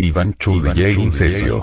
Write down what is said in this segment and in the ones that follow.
Iván Chu Iván DJ Incesio.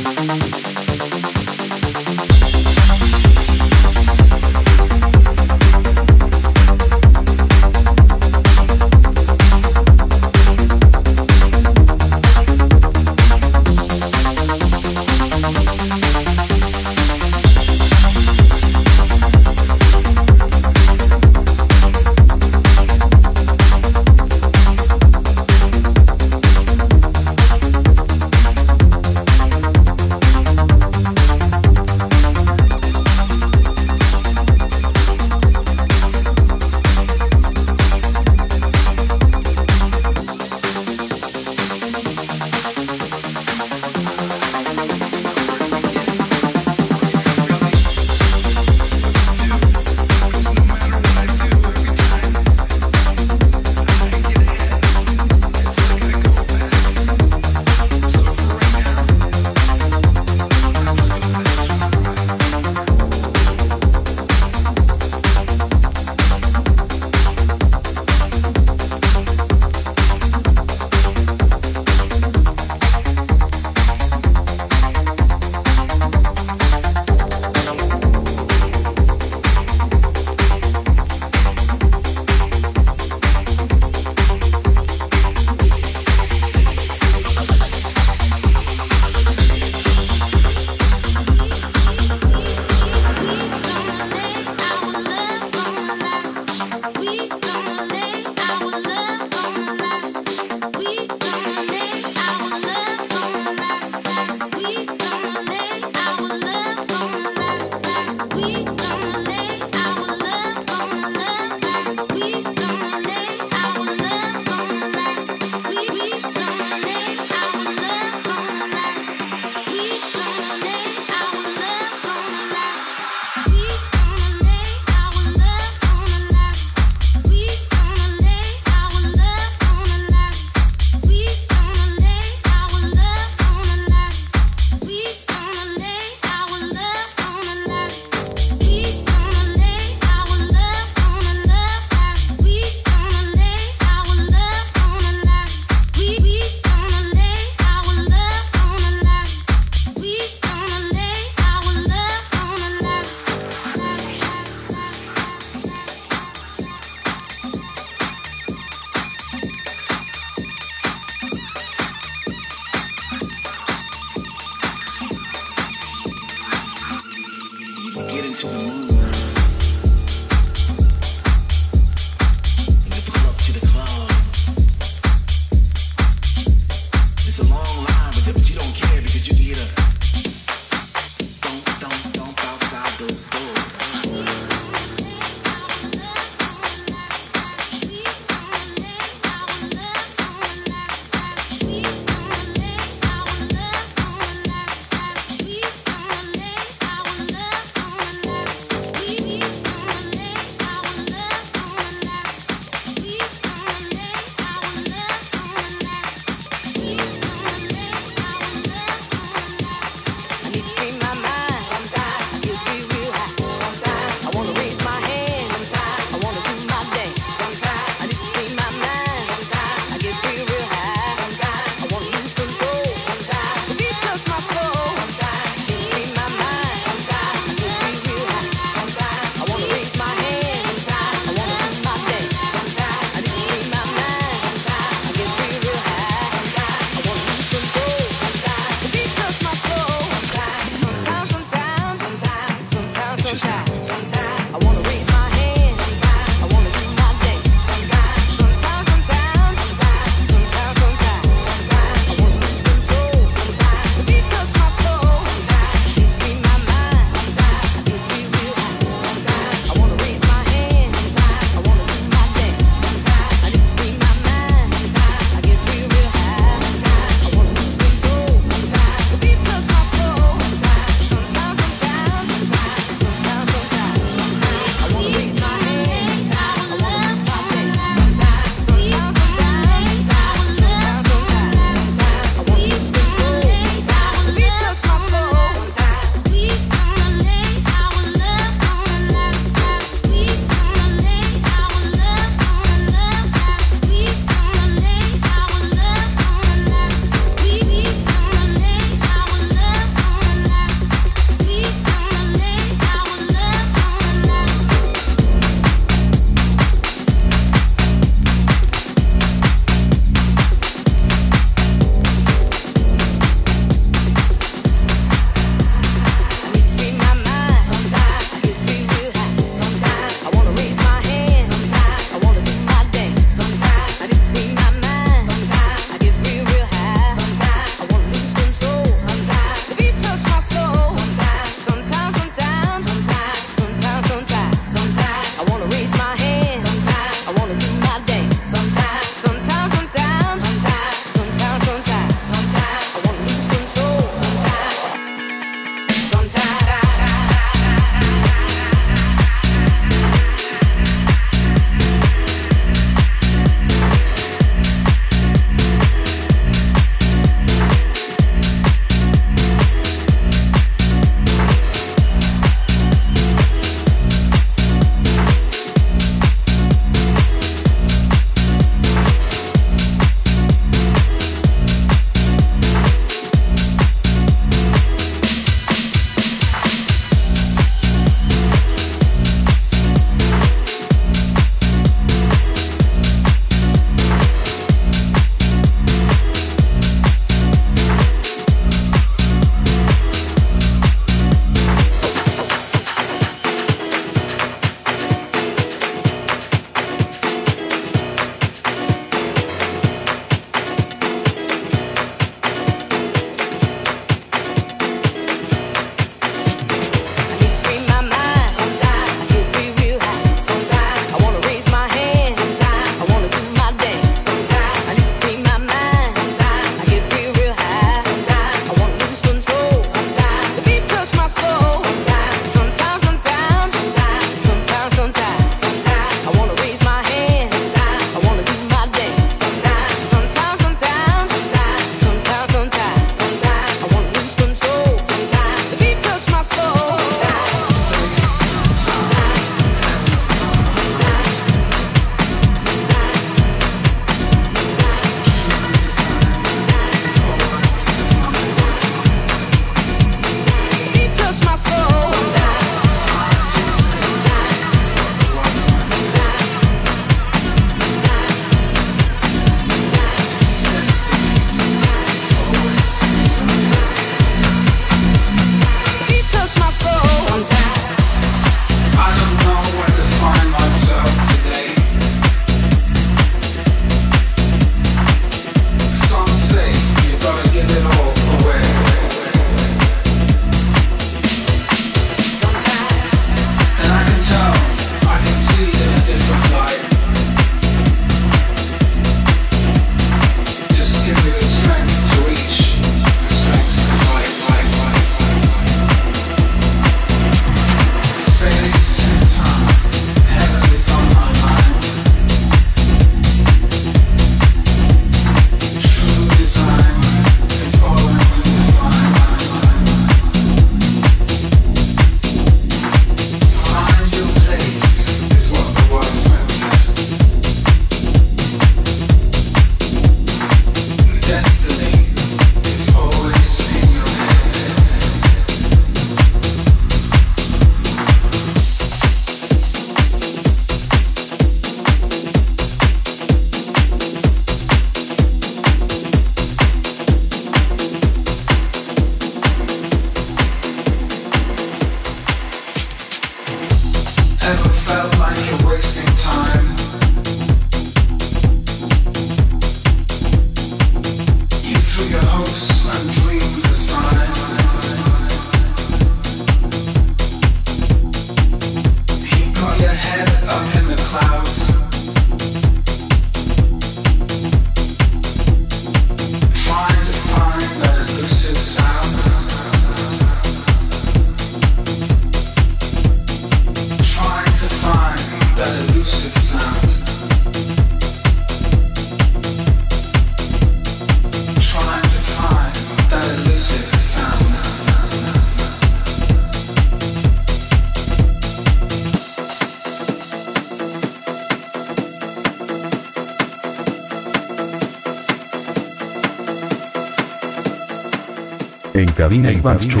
Cabina Iván Chu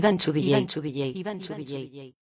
Iván Chu DJ. Iván Chu DJ. Iván Chu DJ.